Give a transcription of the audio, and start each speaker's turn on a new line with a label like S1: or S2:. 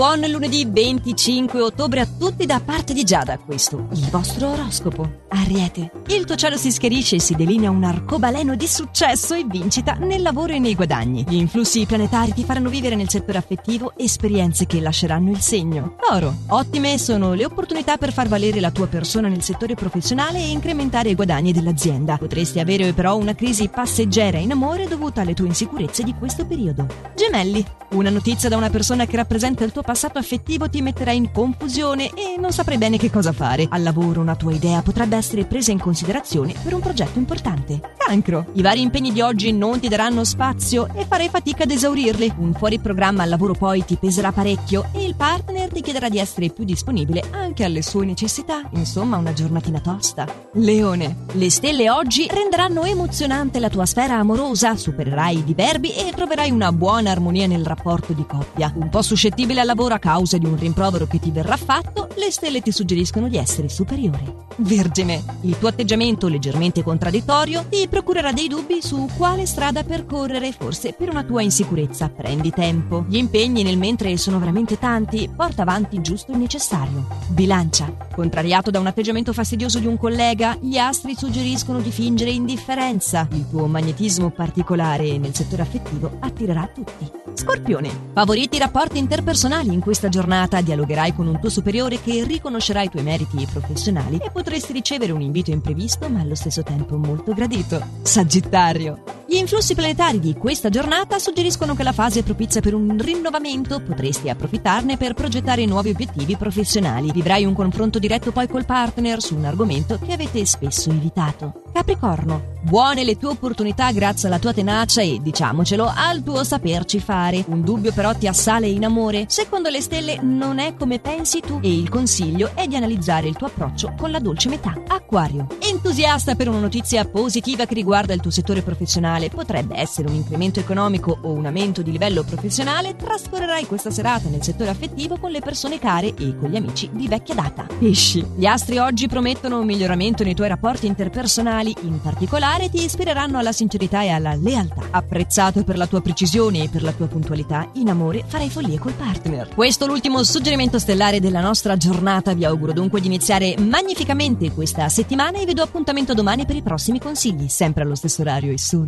S1: Buon lunedì 25 ottobre a tutti da parte di Giada, questo il vostro oroscopo. Ariete, il tuo cielo si schiarisce e si delinea un arcobaleno di successo e vincita nel lavoro e nei guadagni. Gli influssi planetari ti faranno vivere nel settore affettivo esperienze che lasceranno il segno. Oro, ottime sono le opportunità per far valere la tua persona nel settore professionale e incrementare i guadagni dell'azienda. Potresti avere però una crisi passeggera in amore dovuta alle tue insicurezze di questo periodo. Gemelli, una notizia da una persona che rappresenta il tuo passato affettivo ti metterà in confusione e non saprai bene che cosa fare. Al lavoro una tua idea potrebbe essere presa in considerazione per un progetto importante. Cancro. I vari impegni di oggi non ti daranno spazio e farai fatica ad esaurirli. Un fuori programma al lavoro poi ti peserà parecchio e il partner ti chiederà di essere più disponibile anche alle sue necessità. Insomma, una giornatina tosta. Leone. Le stelle oggi renderanno emozionante la tua sfera amorosa, supererai i diverbi e troverai una buona armonia nel rapporto di coppia. Un po' suscettibile al lavoro a causa di un rimprovero che ti verrà fatto, le stelle ti suggeriscono di essere superiore. Vergine, il tuo atteggiamento leggermente contraddittorio ti procurerà dei dubbi su quale strada percorrere, forse per una tua insicurezza. Prendi tempo. Gli impegni nel mentre sono veramente tanti, porta avanti giusto il necessario. Bilancia, contrariato da un atteggiamento fastidioso di un collega, gli astri suggeriscono di fingere indifferenza. Il tuo magnetismo particolare nel settore affettivo attirerà tutti. Scorpione, favoriti i rapporti interpersonali in questa giornata, dialogherai con un tuo superiore che riconoscerà i tuoi meriti professionali e potresti ricevere un invito imprevisto ma allo stesso tempo molto gradito. Sagittario, gli influssi planetari di questa giornata suggeriscono che la fase è propizia per un rinnovamento, potresti approfittarne per progettare nuovi obiettivi professionali. Vivrai un confronto diretto poi col partner su un argomento che avete spesso evitato. Capricorno, buone le tue opportunità grazie alla tua tenacia e, diciamocelo, al tuo saperci fare. Un dubbio però ti assale in amore. Secondo le stelle non è come pensi tu e il consiglio è di analizzare il tuo approccio con la dolce metà. Acquario, entusiasta per una notizia positiva che riguarda il tuo settore professionale potrebbe essere un incremento economico o un aumento di livello professionale, trascorrerai questa serata nel settore affettivo con le persone care e con gli amici di vecchia data. Pesci, gli astri oggi promettono un miglioramento nei tuoi rapporti interpersonali, in particolare ti ispireranno alla sincerità e alla lealtà. Apprezzato per la tua precisione e per la tua puntualità, in amore farai follie col partner. Questo è l'ultimo suggerimento stellare della nostra giornata. Vi auguro dunque di iniziare magnificamente questa settimana e vi do appuntamento domani per i prossimi consigli, sempre allo stesso orario e solo